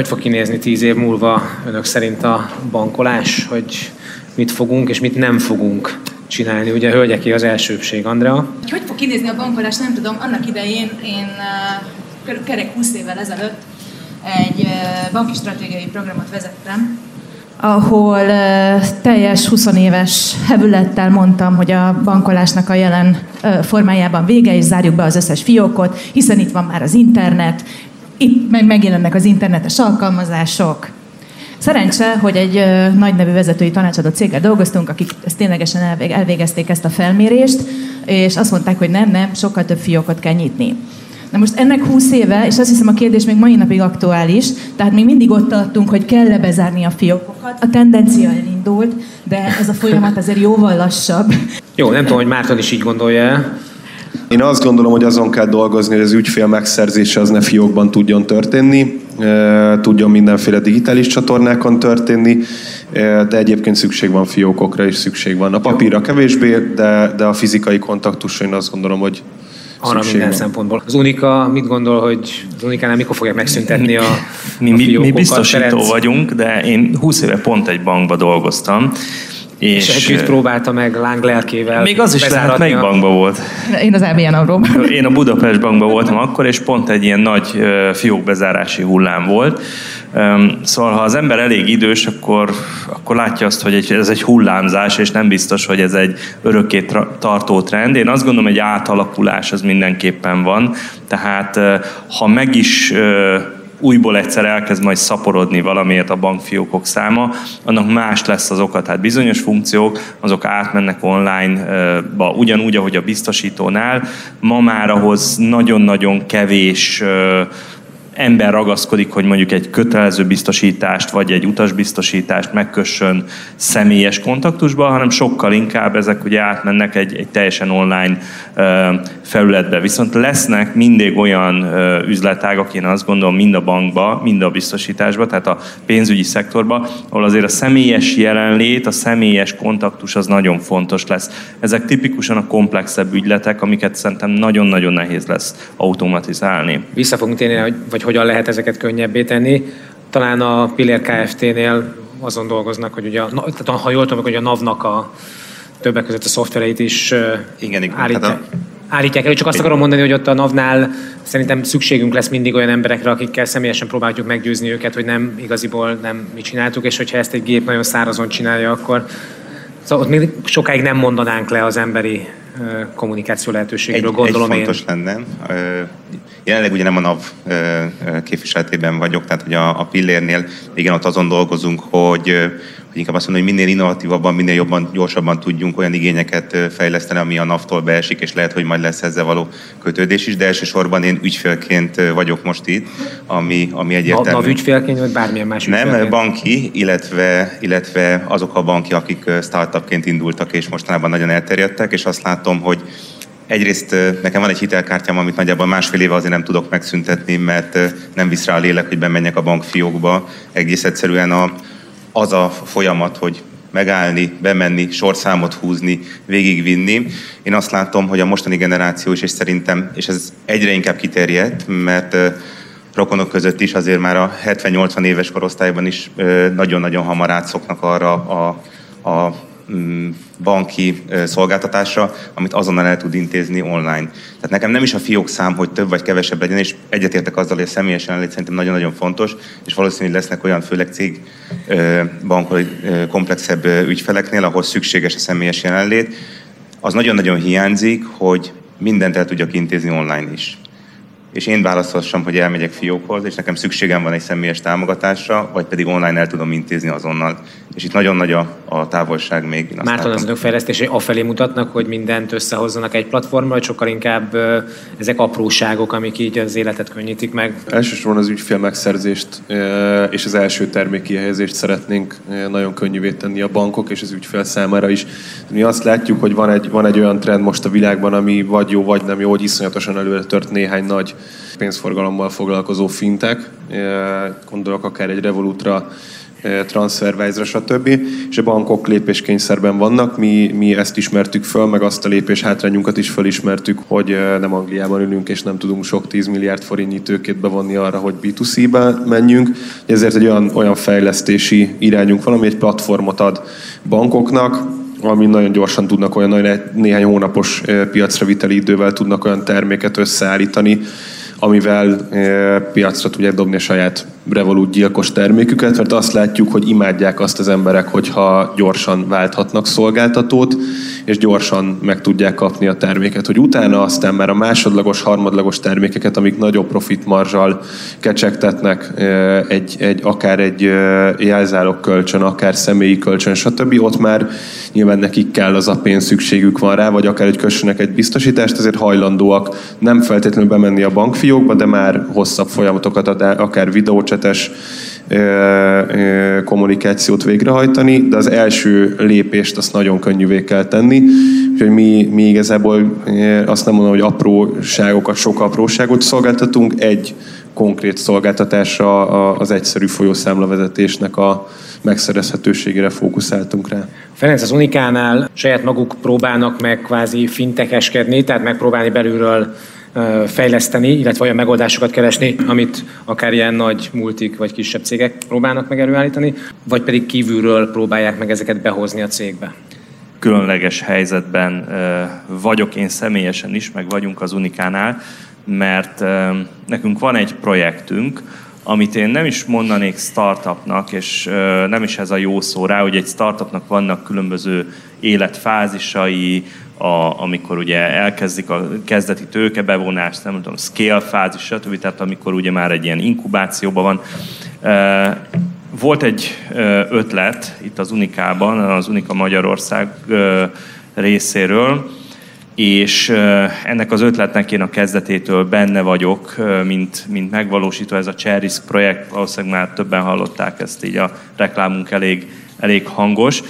Hogy fog kinézni tíz év múlva önök szerint a bankolás, hogy mit fogunk és mit nem fogunk csinálni? Ugye hölgyeké az elsőbség, Andrea. Hogy fog kinézni a bankolás, nem tudom. Annak idején én kerek 20 évvel ezelőtt egy banki stratégiai programot vezettem, ahol teljes 20 éves hevülettel mondtam, hogy a bankolásnak a jelen formájában vége, és zárjuk be az összes fiókot, hiszen itt van már az internet, itt meg megjelennek az internetes alkalmazások. Szerencse, hogy egy nagy nevű vezetői tanácsadó céggel dolgoztunk, akik ezt ténylegesen elvégezték ezt a felmérést, és azt mondták, hogy nem, nem, sokkal több fiókot kell nyitni. Na most ennek 20 éve, és azt hiszem a kérdés még mai napig aktuális, tehát még mindig ott tartunk, hogy kell-e a fiókokat. A tendencia elindult, de ez a folyamat azért jóval lassabb. Jó, nem tudom, hogy Márton is így gondolja Én azt gondolom, hogy azon kell dolgozni, hogy az ügyfél megszerzése az ne fiókban tudjon történni, tudjon mindenféle digitális csatornákon történni, de egyébként szükség van fiókokra is, szükség van. A papírra kevésbé, de, de a fizikai kontaktusra én azt gondolom, hogy arra minden van. szempontból. Az Unika mit gondol, hogy az Unikánál mikor fogják megszüntetni a, mi, a mi, mi biztosító Ferenc? vagyunk, de én 20 éve pont egy bankba dolgoztam, és, és együtt próbálta meg láng lelkével Még az is lehet, melyik bankban volt? Én az ABN amro Én a Budapest bankban voltam akkor, és pont egy ilyen nagy fiókbezárási hullám volt. Szóval, ha az ember elég idős, akkor, akkor látja azt, hogy ez egy hullámzás, és nem biztos, hogy ez egy örökké tartó trend. Én azt gondolom, hogy egy átalakulás az mindenképpen van. Tehát, ha meg is újból egyszer elkezd majd szaporodni valamiért a bankfiókok száma, annak más lesz az oka. Tehát bizonyos funkciók, azok átmennek online-ba, ugyanúgy, ahogy a biztosítónál. Ma már ahhoz nagyon-nagyon kevés ember ragaszkodik, hogy mondjuk egy kötelező biztosítást, vagy egy utasbiztosítást megkössön személyes kontaktusba, hanem sokkal inkább ezek ugye átmennek egy, egy teljesen online felületbe. Viszont lesznek mindig olyan üzletágak, én azt gondolom, mind a bankba, mind a biztosításba, tehát a pénzügyi szektorba, ahol azért a személyes jelenlét, a személyes kontaktus az nagyon fontos lesz. Ezek tipikusan a komplexebb ügyletek, amiket szerintem nagyon-nagyon nehéz lesz automatizálni. Vissza fogunk térni, vagy hogyan lehet ezeket könnyebbé tenni. Talán a Pillér Kft-nél azon dolgoznak, hogy ugye, tehát ha jól tudom, hogy a NAV-nak a többek között a szoftvereit is igen, igen. állítják. Hát a állítják elő. Csak azt akarom mondani, hogy ott a NAV-nál szerintem szükségünk lesz mindig olyan emberekre, akikkel személyesen próbáljuk meggyőzni őket, hogy nem igaziból nem mi csináltuk, és hogyha ezt egy gép nagyon szárazon csinálja, akkor szóval ott még sokáig nem mondanánk le az emberi kommunikáció lehetőségről, gondolom egy fontos én. lenne. Jelenleg ugye nem a NAV képviseletében vagyok, tehát hogy a, a pillérnél igen, ott azon dolgozunk, hogy inkább azt mondom, hogy minél innovatívabban, minél jobban, gyorsabban tudjunk olyan igényeket fejleszteni, ami a NAV-tól beesik, és lehet, hogy majd lesz ezzel való kötődés is, de elsősorban én ügyfélként vagyok most itt, ami, ami egyértelmű. NAV ügyfélként, vagy bármilyen más ügyfélként? Nem, banki, illetve, illetve azok a banki, akik startupként indultak, és mostanában nagyon elterjedtek, és azt látom, hogy Egyrészt nekem van egy hitelkártyám, amit nagyjából másfél éve azért nem tudok megszüntetni, mert nem visz rá a lélek, hogy bemenjek a bankfiókba. Egész egyszerűen a, az a folyamat, hogy megállni, bemenni, sorszámot húzni, végigvinni. Én azt látom, hogy a mostani generáció is, és szerintem, és ez egyre inkább kiterjedt, mert rokonok között is azért már a 70-80 éves korosztályban is nagyon-nagyon hamar átszoknak arra a, a banki szolgáltatásra, amit azonnal el tud intézni online. Tehát nekem nem is a fiók szám, hogy több vagy kevesebb legyen, és egyetértek azzal, hogy a személyes jelenlét szerintem nagyon-nagyon fontos, és valószínűleg lesznek olyan, főleg cég bankol komplexebb ügyfeleknél, ahol szükséges a személyes jelenlét. Az nagyon-nagyon hiányzik, hogy mindent el tudjak intézni online is és én választhassam, hogy elmegyek fiókhoz, és nekem szükségem van egy személyes támogatásra, vagy pedig online el tudom intézni azonnal. És itt nagyon nagy a, a távolság még. Márton az önök fejlesztései afelé mutatnak, hogy mindent összehozzanak egy platformra, vagy sokkal inkább ezek apróságok, amik így az életet könnyítik meg? Elsősorban az ügyfél megszerzést és az első termék kihelyezést szeretnénk nagyon könnyűvé tenni a bankok és az ügyfél számára is. Mi azt látjuk, hogy van egy, van egy olyan trend most a világban, ami vagy jó, vagy nem jó, hogy iszonyatosan előre tört néhány nagy pénzforgalommal foglalkozó fintek. Gondolok akár egy Revolutra, TransferWise-ra, stb. És a bankok lépéskényszerben vannak, mi, mi ezt ismertük föl, meg azt a lépés hátrányunkat is fölismertük, hogy nem Angliában ülünk, és nem tudunk sok 10 milliárd forintnyi tőkét bevonni arra, hogy B2C-be menjünk. Ezért egy olyan, olyan fejlesztési irányunk van, ami egy platformot ad bankoknak, ami nagyon gyorsan tudnak olyan nagyon néhány hónapos piacra viteli idővel tudnak olyan terméket összeállítani, amivel piacra tudják dobni a saját Revolut gyilkos terméküket, mert azt látjuk, hogy imádják azt az emberek, hogyha gyorsan válthatnak szolgáltatót, és gyorsan meg tudják kapni a terméket, hogy utána aztán már a másodlagos, harmadlagos termékeket, amik nagyobb profit marzsal kecsegtetnek, egy, egy, akár egy jelzálog kölcsön, akár személyi kölcsön, stb. Ott már nyilván nekik kell az a pénz, szükségük van rá, vagy akár egy kössönek egy biztosítást, ezért hajlandóak nem feltétlenül bemenni a bankfiókba, de már hosszabb folyamatokat, akár videócsetes kommunikációt végrehajtani, de az első lépést azt nagyon könnyűvé kell tenni. Úgyhogy mi, mi igazából azt nem mondom, hogy apróságokat, sok apróságot szolgáltatunk, egy konkrét szolgáltatásra az egyszerű folyószámlavezetésnek a megszerezhetőségére fókuszáltunk rá. Ferenc, az Unikánál saját maguk próbálnak meg kvázi fintekeskedni, tehát megpróbálni belülről fejleszteni, illetve olyan megoldásokat keresni, amit akár ilyen nagy multik vagy kisebb cégek próbálnak meg előállítani, vagy pedig kívülről próbálják meg ezeket behozni a cégbe? Különleges helyzetben vagyok én személyesen is, meg vagyunk az Unikánál, mert nekünk van egy projektünk, amit én nem is mondanék startupnak, és nem is ez a jó szó rá, hogy egy startupnak vannak különböző életfázisai, a, amikor ugye elkezdik a kezdeti tőkebevonást, nem tudom, scale fázis, stb. Tehát amikor ugye már egy ilyen inkubációban van. Volt egy ötlet itt az Unikában, az Unika Magyarország részéről, és ennek az ötletnek én a kezdetétől benne vagyok, mint, mint megvalósító ez a Cherisk projekt, valószínűleg már többen hallották ezt, így a reklámunk elég, elég hangos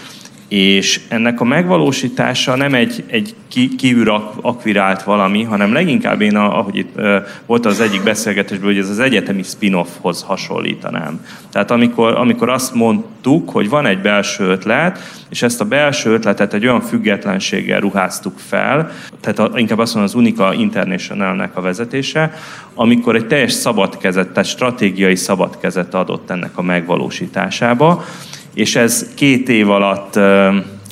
és ennek a megvalósítása nem egy, egy kívül akvirált valami, hanem leginkább én, ahogy itt volt az egyik beszélgetésben, hogy ez az egyetemi spin-offhoz hasonlítanám. Tehát amikor, amikor azt mondtuk, hogy van egy belső ötlet, és ezt a belső ötletet egy olyan függetlenséggel ruháztuk fel, tehát inkább azt mondom az Unica International-nek a vezetése, amikor egy teljes szabad kezet, tehát stratégiai szabad kezet adott ennek a megvalósításába, és ez két év alatt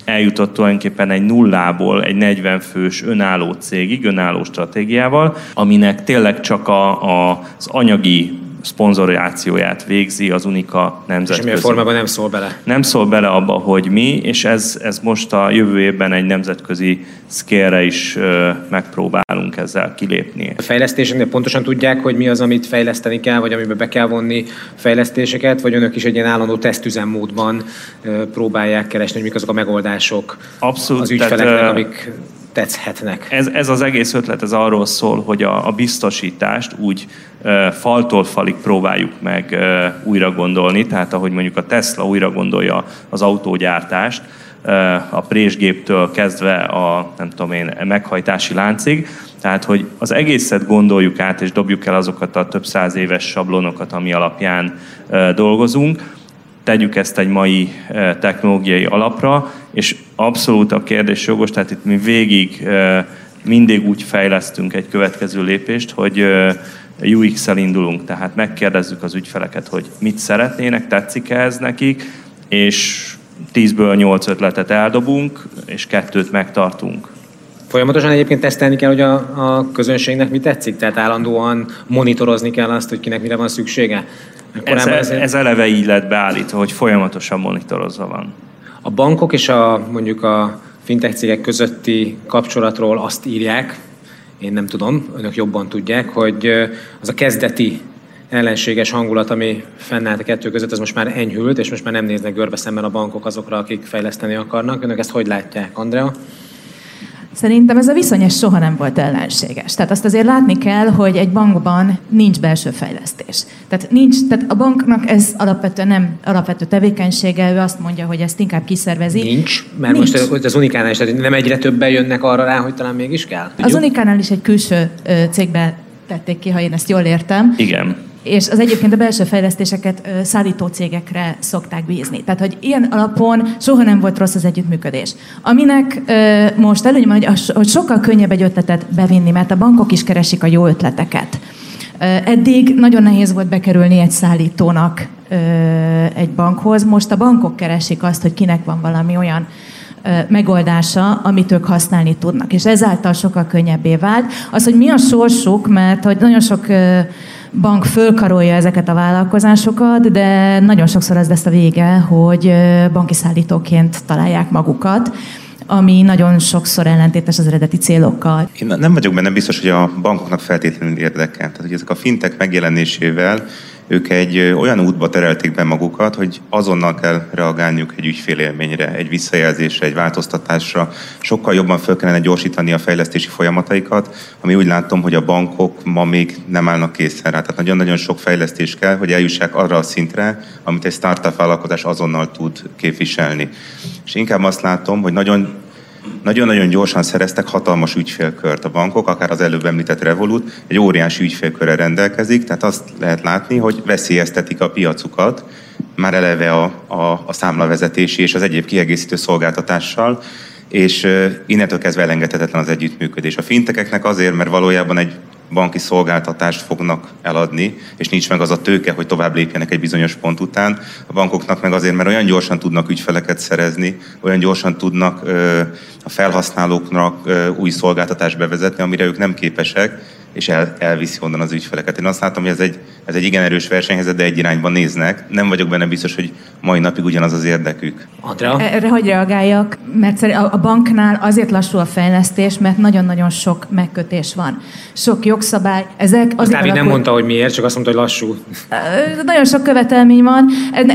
eljutott tulajdonképpen egy nullából egy 40 fős önálló cégig, önálló stratégiával, aminek tényleg csak a, a, az anyagi szponzorációját végzi az Unika nemzetközi. Semmilyen formában nem szól bele. Nem szól bele abba, hogy mi, és ez, ez most a jövő évben egy nemzetközi szkérre is ö, megpróbálunk ezzel kilépni. A fejlesztéseknél pontosan tudják, hogy mi az, amit fejleszteni kell, vagy amiben be kell vonni fejlesztéseket, vagy önök is egy ilyen állandó tesztüzemmódban ö, próbálják keresni, hogy mik azok a megoldások Abszolút, az ügyfeleknek, tehát, amik tetszhetnek. Ez, ez az egész ötlet ez arról szól, hogy a, a biztosítást úgy e, faltól falig próbáljuk meg e, újra gondolni, tehát ahogy mondjuk a Tesla újra gondolja az autógyártást, e, a présgéptől kezdve a nem tudom én, meghajtási láncig, tehát, hogy az egészet gondoljuk át, és dobjuk el azokat a több száz éves sablonokat, ami alapján e, dolgozunk, tegyük ezt egy mai technológiai alapra, és abszolút a kérdés jogos, tehát itt mi végig mindig úgy fejlesztünk egy következő lépést, hogy UX-el indulunk, tehát megkérdezzük az ügyfeleket, hogy mit szeretnének, tetszik-e ez nekik, és 10-ből 8 ötletet eldobunk, és kettőt megtartunk. Folyamatosan egyébként tesztelni kell, hogy a, a közönségnek mi tetszik, tehát állandóan monitorozni kell azt, hogy kinek mire van szüksége. Ez, ez, ez eleve így lett beállítva, hogy folyamatosan monitorozva van. A bankok és a, mondjuk a fintech cégek közötti kapcsolatról azt írják, én nem tudom, önök jobban tudják, hogy az a kezdeti ellenséges hangulat, ami fennállt a kettő között, az most már enyhült, és most már nem néznek görbe szemben a bankok azokra, akik fejleszteni akarnak. Önök ezt hogy látják, Andrea? Szerintem ez a viszony soha nem volt ellenséges. Tehát azt azért látni kell, hogy egy bankban nincs belső fejlesztés. Tehát, nincs, tehát a banknak ez alapvetően nem alapvető tevékenysége, ő azt mondja, hogy ezt inkább kiszervezi. Nincs, mert nincs. most az Unikánál is, tehát nem egyre többen jönnek arra rá, hogy talán mégis kell. Tudjuk? Az Unikánál is egy külső cégbe tették ki, ha én ezt jól értem. Igen. És az egyébként a belső fejlesztéseket szállító cégekre szokták bízni. Tehát, hogy ilyen alapon soha nem volt rossz az együttműködés. Aminek most előnyöm, hogy, hogy sokkal könnyebb egy ötletet bevinni, mert a bankok is keresik a jó ötleteket. Eddig nagyon nehéz volt bekerülni egy szállítónak egy bankhoz, most a bankok keresik azt, hogy kinek van valami olyan megoldása, amit ők használni tudnak. És ezáltal sokkal könnyebbé vált. Az, hogy mi a sorsuk, mert hogy nagyon sok bank fölkarolja ezeket a vállalkozásokat, de nagyon sokszor az lesz a vége, hogy banki szállítóként találják magukat ami nagyon sokszor ellentétes az eredeti célokkal. Én nem vagyok benne biztos, hogy a bankoknak feltétlenül érdekel. Tehát, hogy ezek a fintek megjelenésével ők egy olyan útba terelték be magukat, hogy azonnal kell reagálniuk egy ügyfélélményre, egy visszajelzésre, egy változtatásra. Sokkal jobban fel kellene gyorsítani a fejlesztési folyamataikat, ami úgy látom, hogy a bankok ma még nem állnak készen rá. Tehát nagyon-nagyon sok fejlesztés kell, hogy eljussák arra a szintre, amit egy startup vállalkozás azonnal tud képviselni. És inkább azt látom, hogy nagyon nagyon-nagyon gyorsan szereztek hatalmas ügyfélkört a bankok, akár az előbb említett Revolut, egy óriási ügyfélkörrel rendelkezik, tehát azt lehet látni, hogy veszélyeztetik a piacukat, már eleve a, a, a számlavezetési és az egyéb kiegészítő szolgáltatással, és innentől kezdve elengedhetetlen az együttműködés. A fintekeknek azért, mert valójában egy banki szolgáltatást fognak eladni, és nincs meg az a tőke, hogy tovább lépjenek egy bizonyos pont után. A bankoknak meg azért, mert olyan gyorsan tudnak ügyfeleket szerezni, olyan gyorsan tudnak a felhasználóknak új szolgáltatást bevezetni, amire ők nem képesek, és el, elviszi onnan az ügyfeleket. Én azt látom, hogy ez egy, ez egy igen erős versenyhelyzet, de egy irányban néznek. Nem vagyok benne biztos, hogy mai napig ugyanaz az érdekük. Andrea? Erre hogy reagáljak? Mert a banknál azért lassú a fejlesztés, mert nagyon-nagyon sok megkötés van. Sok jogszabály. Ezek az Dávid nem mondta, hogy miért, csak azt mondta, hogy lassú. Nagyon sok követelmény van.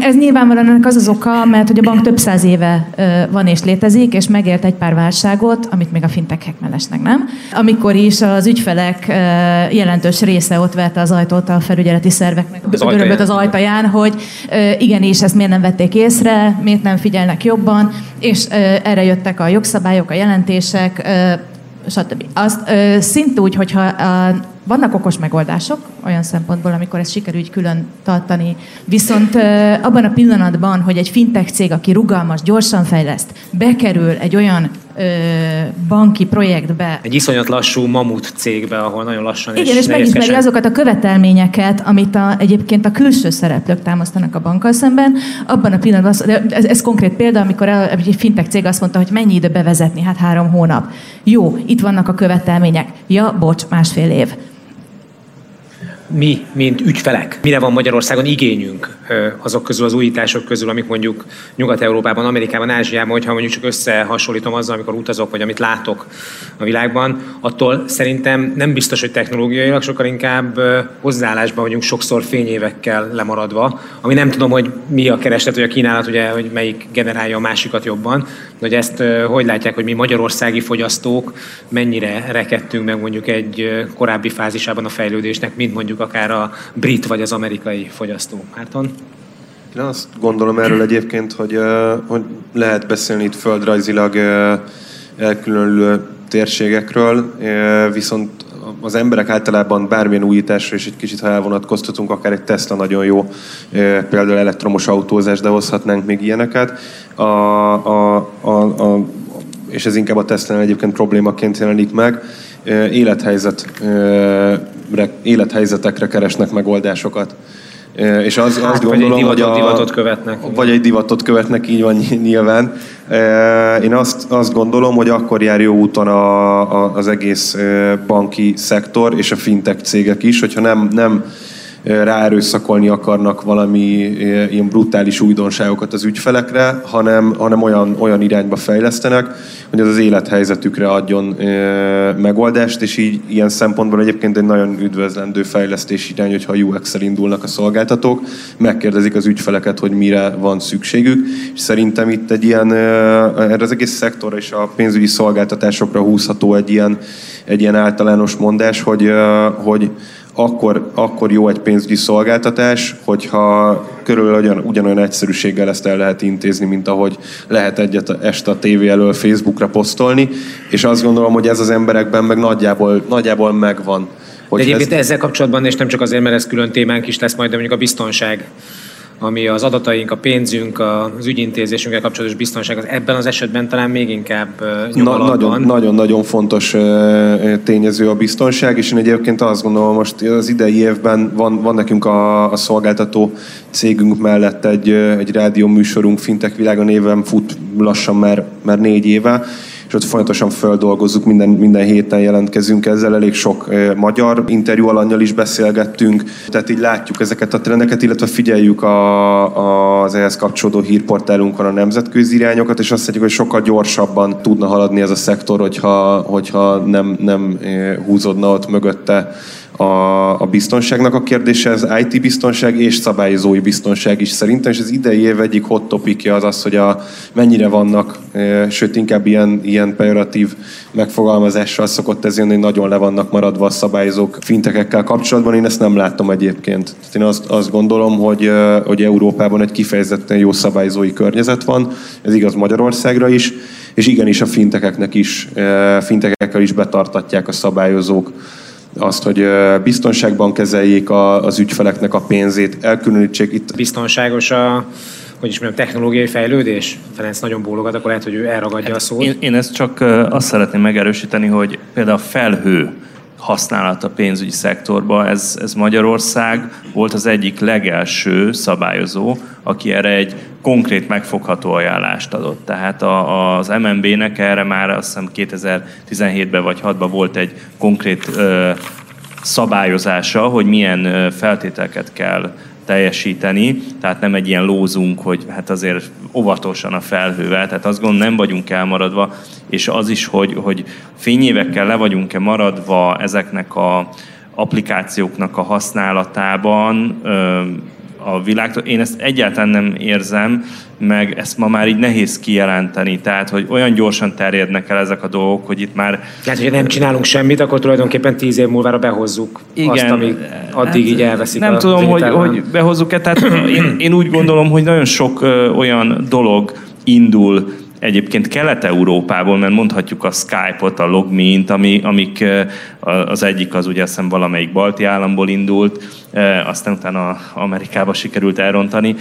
Ez nyilvánvalóan ennek az az oka, mert hogy a bank több száz éve van és létezik, és megélt egy pár válságot, amit még a fintekek mellesnek nem. Amikor is az ügyfelek jelentős része ott vette az ajtót a felügyeleti szerveknek, az, ajtaján. az ajtaján, hogy igenis, ezt miért nem vették észre, miért nem figyelnek jobban, és erre jöttek a jogszabályok, a jelentések, stb. Azt szint úgy, hogyha vannak okos megoldások olyan szempontból, amikor ezt sikerül így külön tartani, viszont abban a pillanatban, hogy egy fintech cég, aki rugalmas, gyorsan fejleszt, bekerül egy olyan ö, banki projektbe. Egy iszonyat lassú mamut cégbe, ahol nagyon lassan Igen, és, és megismeri azokat a követelményeket, amit a, egyébként a külső szereplők támasztanak a bankkal szemben. Abban a pillanatban, ez, ez konkrét példa, amikor egy fintech cég azt mondta, hogy mennyi idő bevezetni, hát három hónap. Jó, itt vannak a követelmények. Ja, bocs, másfél év mi, mint ügyfelek, mire van Magyarországon igényünk azok közül, az újítások közül, amik mondjuk Nyugat-Európában, Amerikában, Ázsiában, hogyha mondjuk csak összehasonlítom azzal, amikor utazok, vagy amit látok a világban, attól szerintem nem biztos, hogy technológiailag sokkal inkább hozzáállásban vagyunk sokszor fényévekkel lemaradva, ami nem tudom, hogy mi a kereslet, vagy a kínálat, ugye, hogy melyik generálja a másikat jobban, hogy ezt hogy látják, hogy mi magyarországi fogyasztók mennyire rekedtünk meg mondjuk egy korábbi fázisában a fejlődésnek, mint mondjuk akár a brit vagy az amerikai fogyasztó. Márton? Én azt gondolom erről egyébként, hogy, hogy lehet beszélni itt földrajzilag elkülönülő térségekről, viszont az emberek általában bármilyen újításra is egy kicsit, ha elvonatkoztatunk, akár egy Tesla nagyon jó, például elektromos autózás, de hozhatnánk még ilyeneket. A, a, a, a, és ez inkább a Tesla egyébként problémaként jelenik meg. Élethelyzet élethelyzetekre keresnek megoldásokat. És az, hát, azt gondolom, vagy egy divatot, hogy a, divatot követnek. Vagy egy divatot követnek, így van nyilván. Én azt, azt gondolom, hogy akkor jár jó úton a, a, az egész banki szektor és a fintech cégek is, hogyha nem, nem ráerőszakolni akarnak valami ilyen brutális újdonságokat az ügyfelekre, hanem, hanem olyan, olyan irányba fejlesztenek, hogy az az élethelyzetükre adjon megoldást, és így ilyen szempontból egyébként egy nagyon üdvözlendő fejlesztés irány, hogyha UX-el indulnak a szolgáltatók, megkérdezik az ügyfeleket, hogy mire van szükségük, és szerintem itt egy ilyen, erre az egész szektorra és a pénzügyi szolgáltatásokra húzható egy ilyen, egy ilyen általános mondás, hogy, hogy akkor, akkor jó egy pénzügyi szolgáltatás, hogyha körülbelül ugyan, ugyanolyan egyszerűséggel ezt el lehet intézni, mint ahogy lehet egyet este a tévé elől Facebookra posztolni, és azt gondolom, hogy ez az emberekben meg nagyjából, nagyjából megvan De egyébként ez... ezzel kapcsolatban, és nem csak azért, mert ez külön témánk is lesz majd, de mondjuk a biztonság ami az adataink, a pénzünk, az ügyintézésünkkel kapcsolatos biztonság, az ebben az esetben talán még inkább Na, Nagyon-nagyon fontos tényező a biztonság, és én egyébként azt gondolom, most az idei évben van, van nekünk a, a szolgáltató cégünk mellett egy, egy rádió műsorunk, Fintek Világa néven fut lassan már, már négy éve, és ott folyamatosan földolgozzuk, minden, minden héten jelentkezünk ezzel, elég sok magyar interjú alanyjal is beszélgettünk, tehát így látjuk ezeket a trendeket, illetve figyeljük a, az ehhez kapcsolódó hírportálunkon a nemzetközi irányokat, és azt mondjuk, hogy sokkal gyorsabban tudna haladni ez a szektor, hogyha, hogyha nem, nem húzódna ott mögötte a, a biztonságnak a kérdése, az IT biztonság és szabályozói biztonság is szerintem, és az idei év egyik hot topikja az az, hogy a, mennyire vannak, e, sőt inkább ilyen, ilyen pejoratív megfogalmazással szokott ez jönni, hogy nagyon le vannak maradva a szabályozók fintekekkel kapcsolatban. Én ezt nem látom egyébként. Tehát én azt, azt gondolom, hogy, e, hogy Európában egy kifejezetten jó szabályozói környezet van, ez igaz Magyarországra is, és igenis a fintekeknek is, e, fintekekkel is betartatják a szabályozók azt, hogy biztonságban kezeljék az ügyfeleknek a pénzét, elkülönítsék itt. Biztonságos a hogy is mondjam, technológiai fejlődés? Ferenc nagyon bólogat, akkor lehet, hogy ő elragadja hát a szót. Én, én ezt csak azt szeretném megerősíteni, hogy például a felhő használat a pénzügyi szektorban. Ez, ez Magyarország volt az egyik legelső szabályozó, aki erre egy konkrét megfogható ajánlást adott. Tehát a, az MNB-nek erre már azt hiszem 2017-ben vagy 6-ban volt egy konkrét ö, szabályozása, hogy milyen feltételeket kell teljesíteni, tehát nem egy ilyen lózunk, hogy hát azért óvatosan a felhővel, tehát azt gondolom nem vagyunk elmaradva, és az is, hogy, hogy fényévekkel le vagyunk-e maradva ezeknek a applikációknak a használatában, a világtól. Én ezt egyáltalán nem érzem, meg ezt ma már így nehéz kijelenteni, tehát hogy olyan gyorsan terjednek el ezek a dolgok, hogy itt már... Tehát, hogy nem csinálunk semmit, akkor tulajdonképpen tíz év múlva behozzuk Igen, azt, ami addig hát, így elveszik Nem tudom, hogy, hogy behozzuk-e, tehát én, én úgy gondolom, hogy nagyon sok ö, olyan dolog indul egyébként Kelet-Európából, mert mondhatjuk a Skype-ot, a Logmeint, ami, amik az egyik az ugye azt valamelyik balti államból indult, aztán utána Amerikába sikerült elrontani.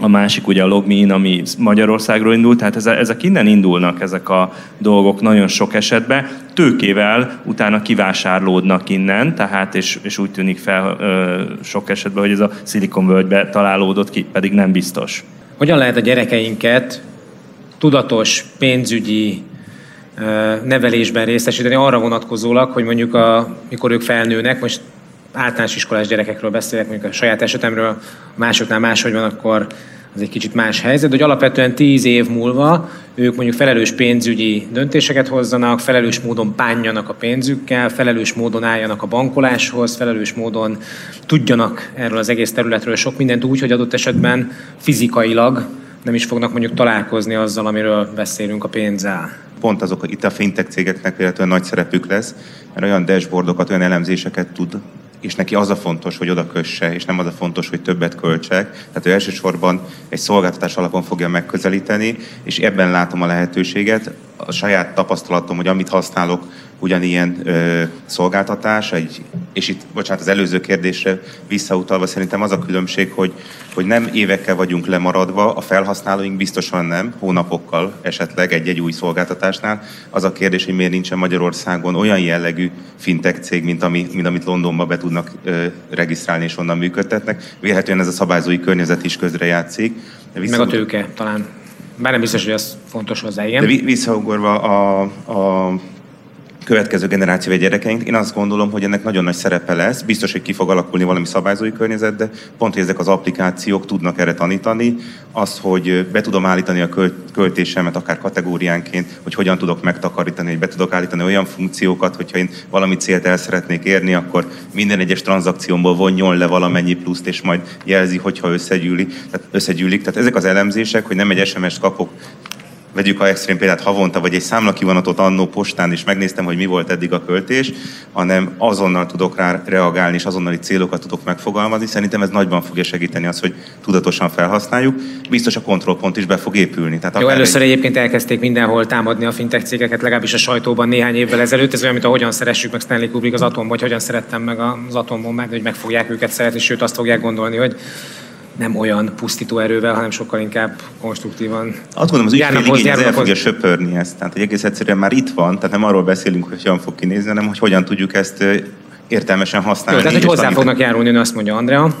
A másik ugye a Logmein, ami Magyarországról indult, tehát ezek innen indulnak ezek a dolgok nagyon sok esetben. Tőkével utána kivásárlódnak innen, tehát és, és úgy tűnik fel sok esetben, hogy ez a szilikonvölgybe találódott ki, pedig nem biztos. Hogyan lehet a gyerekeinket tudatos pénzügyi nevelésben részesíteni arra vonatkozólag, hogy mondjuk a, mikor ők felnőnek, most általános iskolás gyerekekről beszélek, mondjuk a saját esetemről, a másoknál máshogy van, akkor az egy kicsit más helyzet, hogy alapvetően tíz év múlva ők mondjuk felelős pénzügyi döntéseket hozzanak, felelős módon bánjanak a pénzükkel, felelős módon álljanak a bankoláshoz, felelős módon tudjanak erről az egész területről sok mindent úgy, hogy adott esetben fizikailag nem is fognak mondjuk találkozni azzal, amiről beszélünk a pénzzel. Pont azok, itt a fintech cégeknek például nagy szerepük lesz, mert olyan dashboardokat, olyan elemzéseket tud és neki az a fontos, hogy oda kösse, és nem az a fontos, hogy többet költsek. Tehát ő elsősorban egy szolgáltatás alapon fogja megközelíteni, és ebben látom a lehetőséget. A saját tapasztalatom, hogy amit használok, ugyanilyen ö, szolgáltatás, egy, és itt, bocsánat, az előző kérdésre visszautalva szerintem az a különbség, hogy, hogy nem évekkel vagyunk lemaradva, a felhasználóink biztosan nem, hónapokkal esetleg egy-egy új szolgáltatásnál. Az a kérdés, hogy miért nincsen Magyarországon olyan jellegű fintech cég, mint, ami, mint amit Londonba be tudnak ö, regisztrálni és onnan működtetnek. Vélhetően ez a szabályzói környezet is közrejátszik. Viszont... Meg a tőke talán. Bár nem biztos, hogy ez fontos hozzá, igen. De visszaugorva a, a következő generáció vagy gyerekeink, én azt gondolom, hogy ennek nagyon nagy szerepe lesz. Biztos, hogy ki fog alakulni valami szabályzói környezet, de pont, hogy ezek az applikációk tudnak erre tanítani, az, hogy be tudom állítani a költésemet akár kategóriánként, hogy hogyan tudok megtakarítani, hogy be tudok állítani olyan funkciókat, hogyha én valami célt el szeretnék érni, akkor minden egyes tranzakciómból vonjon le valamennyi pluszt, és majd jelzi, hogyha összegyűlik. Tehát összegyűlik. Tehát ezek az elemzések, hogy nem egy SMS-t kapok vegyük a extrém példát havonta, vagy egy számlakivonatot annó postán is megnéztem, hogy mi volt eddig a költés, hanem azonnal tudok rá reagálni, és azonnali célokat tudok megfogalmazni. Szerintem ez nagyban fogja segíteni az, hogy tudatosan felhasználjuk. Biztos a kontrollpont is be fog épülni. Tehát Jó, először egy... egyébként elkezdték mindenhol támadni a fintech cégeket, legalábbis a sajtóban néhány évvel ezelőtt. Ez olyan, mint a hogyan szeressük meg Stanley Kubrick az atomban, vagy hogyan szerettem meg az atomban meg, hogy meg fogják őket szeretni, sőt azt fogják gondolni, hogy nem olyan pusztító erővel, hanem sokkal inkább konstruktívan. Azt gondolom, az ügyfél igény az el fogja söpörni ezt. Tehát, hogy egész egyszerűen már itt van, tehát nem arról beszélünk, hogy hogyan fog kinézni, hanem hogy hogyan tudjuk ezt értelmesen használni. Jó, tehát, hogy hozzá tanít... fognak járulni, azt mondja Andrea.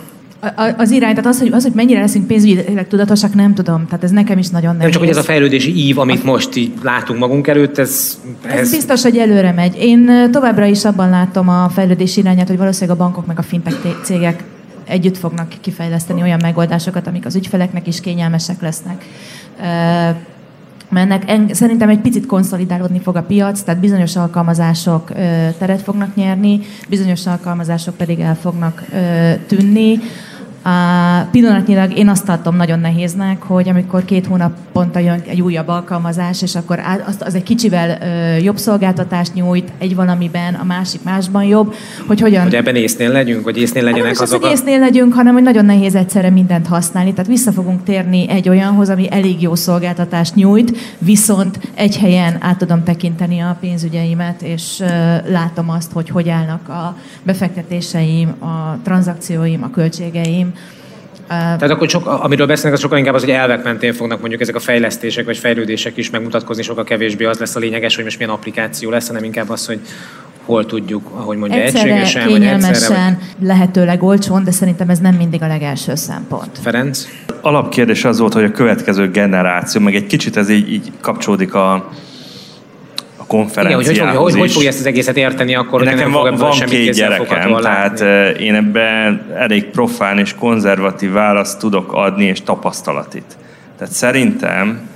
Az irány, tehát az, hogy, az, hogy mennyire leszünk pénzügyileg tudatosak, nem tudom. Tehát ez nekem is nagyon nehéz. Nem csak, hogy ez a fejlődési ív, amit most így látunk magunk előtt, ez... Ez, ez biztos, hogy előre megy. Én továbbra is abban látom a fejlődési irányát, hogy valószínűleg a bankok meg a fintech cégek együtt fognak kifejleszteni olyan megoldásokat, amik az ügyfeleknek is kényelmesek lesznek. Mennek, szerintem egy picit konszolidálódni fog a piac, tehát bizonyos alkalmazások teret fognak nyerni, bizonyos alkalmazások pedig el fognak tűnni. A pillanatnyilag én azt tartom nagyon nehéznek, hogy amikor két hónaponta jön egy újabb alkalmazás, és akkor az, az egy kicsivel ö, jobb szolgáltatást nyújt egy valamiben, a másik másban jobb, hogy hogyan... Hogy ebben észnél legyünk, vagy észnél legyenek hát, azok az, hogy észnél legyünk, hanem hogy nagyon nehéz egyszerre mindent használni. Tehát vissza fogunk térni egy olyanhoz, ami elég jó szolgáltatást nyújt, viszont egy helyen át tudom tekinteni a pénzügyeimet, és ö, látom azt, hogy hogy állnak a befektetéseim, a tranzakcióim, a költségeim, tehát akkor sok, amiről beszélnek, az sokkal inkább az, hogy elvek mentén fognak mondjuk ezek a fejlesztések vagy fejlődések is megmutatkozni, sokkal kevésbé az lesz a lényeges, hogy most milyen applikáció lesz, hanem inkább az, hogy hol tudjuk, ahogy mondja, egyszerre, egységesen, kényelmesen, vagy egyszerre, vagy... lehetőleg olcsón, de szerintem ez nem mindig a legelső szempont. Ferenc? Alapkérdés az volt, hogy a következő generáció, meg egy kicsit ez így, így kapcsolódik a, konferenciához Igen, hogy, hogy, hogy, hogy fogja ezt az egészet érteni akkor, Nekem nem van, van két gyerekem, tehát én ebben elég profán és konzervatív választ tudok adni, és tapasztalatit. Tehát szerintem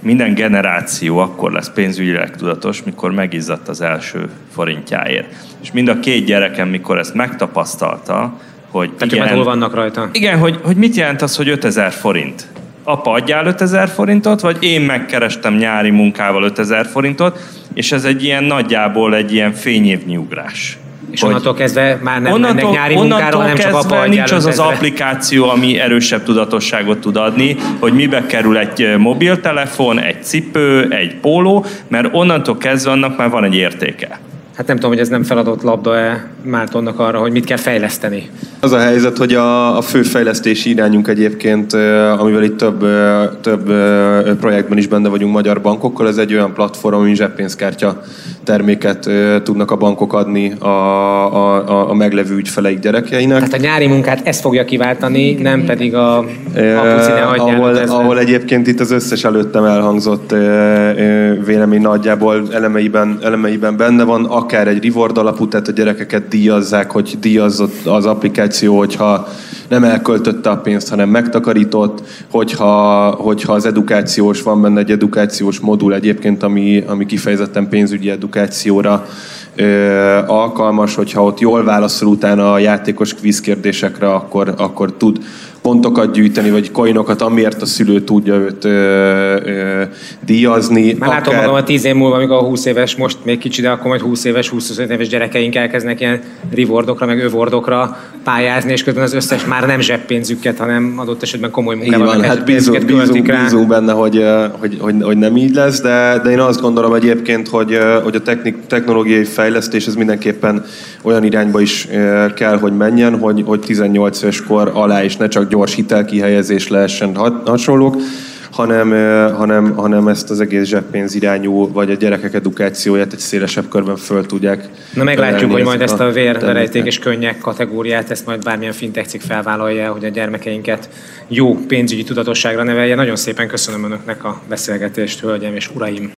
minden generáció akkor lesz pénzügyileg tudatos, mikor megizzadt az első forintjáért. És mind a két gyerekem, mikor ezt megtapasztalta, hogy Tehát igen, túl vannak rajta. Igen, hogy, hogy mit jelent az, hogy 5000 forint? Apa, adjál 5000 forintot, vagy én megkerestem nyári munkával 5000 forintot, és ez egy ilyen nagyjából egy ilyen fényévnyi ugrás. És hogy onnantól kezdve már nem onnantól, mennek nyári munkára, hanem csak apa nincs az az applikáció, ami erősebb tudatosságot tud adni, hogy mibe kerül egy mobiltelefon, egy cipő, egy póló, mert onnantól kezdve annak már van egy értéke. Hát nem tudom, hogy ez nem feladott labda-e Mártonnak arra, hogy mit kell fejleszteni. Az a helyzet, hogy a, a fő fejlesztési irányunk egyébként, amivel itt több, több projektben is benne vagyunk magyar bankokkal, ez egy olyan platform, ami zseppénzkártya terméket tudnak a bankok adni a, a, a meglevő ügyfeleik gyerekeinek. Tehát a nyári munkát ezt fogja kiváltani, nem pedig a, a ahol, ahol egyébként itt az összes előttem elhangzott vélemény nagyjából elemeiben, elemeiben benne van, akár egy reward alapú, tehát a gyerekeket díjazzák, hogy díjazott az applikáció, hogyha nem elköltötte a pénzt, hanem megtakarított, hogyha, hogyha az edukációs, van benne egy edukációs modul egyébként, ami, ami kifejezetten pénzügyi edukációra ö, alkalmas, hogyha ott jól válaszol utána a játékos kvízkérdésekre, akkor, akkor tud pontokat gyűjteni, vagy coinokat, amiért a szülő tudja őt ö, ö, díjazni. Már akár... látom magam a 10 év múlva, amikor a 20 éves, most még kicsi, de akkor majd 20 éves, 20 éves gyerekeink elkezdenek ilyen rewardokra, meg övordokra pályázni, és közben az összes már nem zseppénzüket, hanem adott esetben komoly munkával van, hát bízunk, bízunk, bízunk benne, hogy, hogy, hogy, hogy, nem így lesz, de, de én azt gondolom egyébként, hogy, hogy a technik, technológiai fejlesztés ez mindenképpen olyan irányba is kell, hogy menjen, hogy, hogy 18 éves kor alá is ne csak gyors hitelkihelyezés lehessen hasonlók, hanem, hanem, hanem ezt az egész zseppénz irányú, vagy a gyerekek edukációját egy szélesebb körben föl tudják. Na meglátjuk, hogy majd ezt a vérverejték és könnyek kategóriát, ezt majd bármilyen fintech cég felvállalja, hogy a gyermekeinket jó pénzügyi tudatosságra nevelje. Nagyon szépen köszönöm Önöknek a beszélgetést, hölgyem és uraim!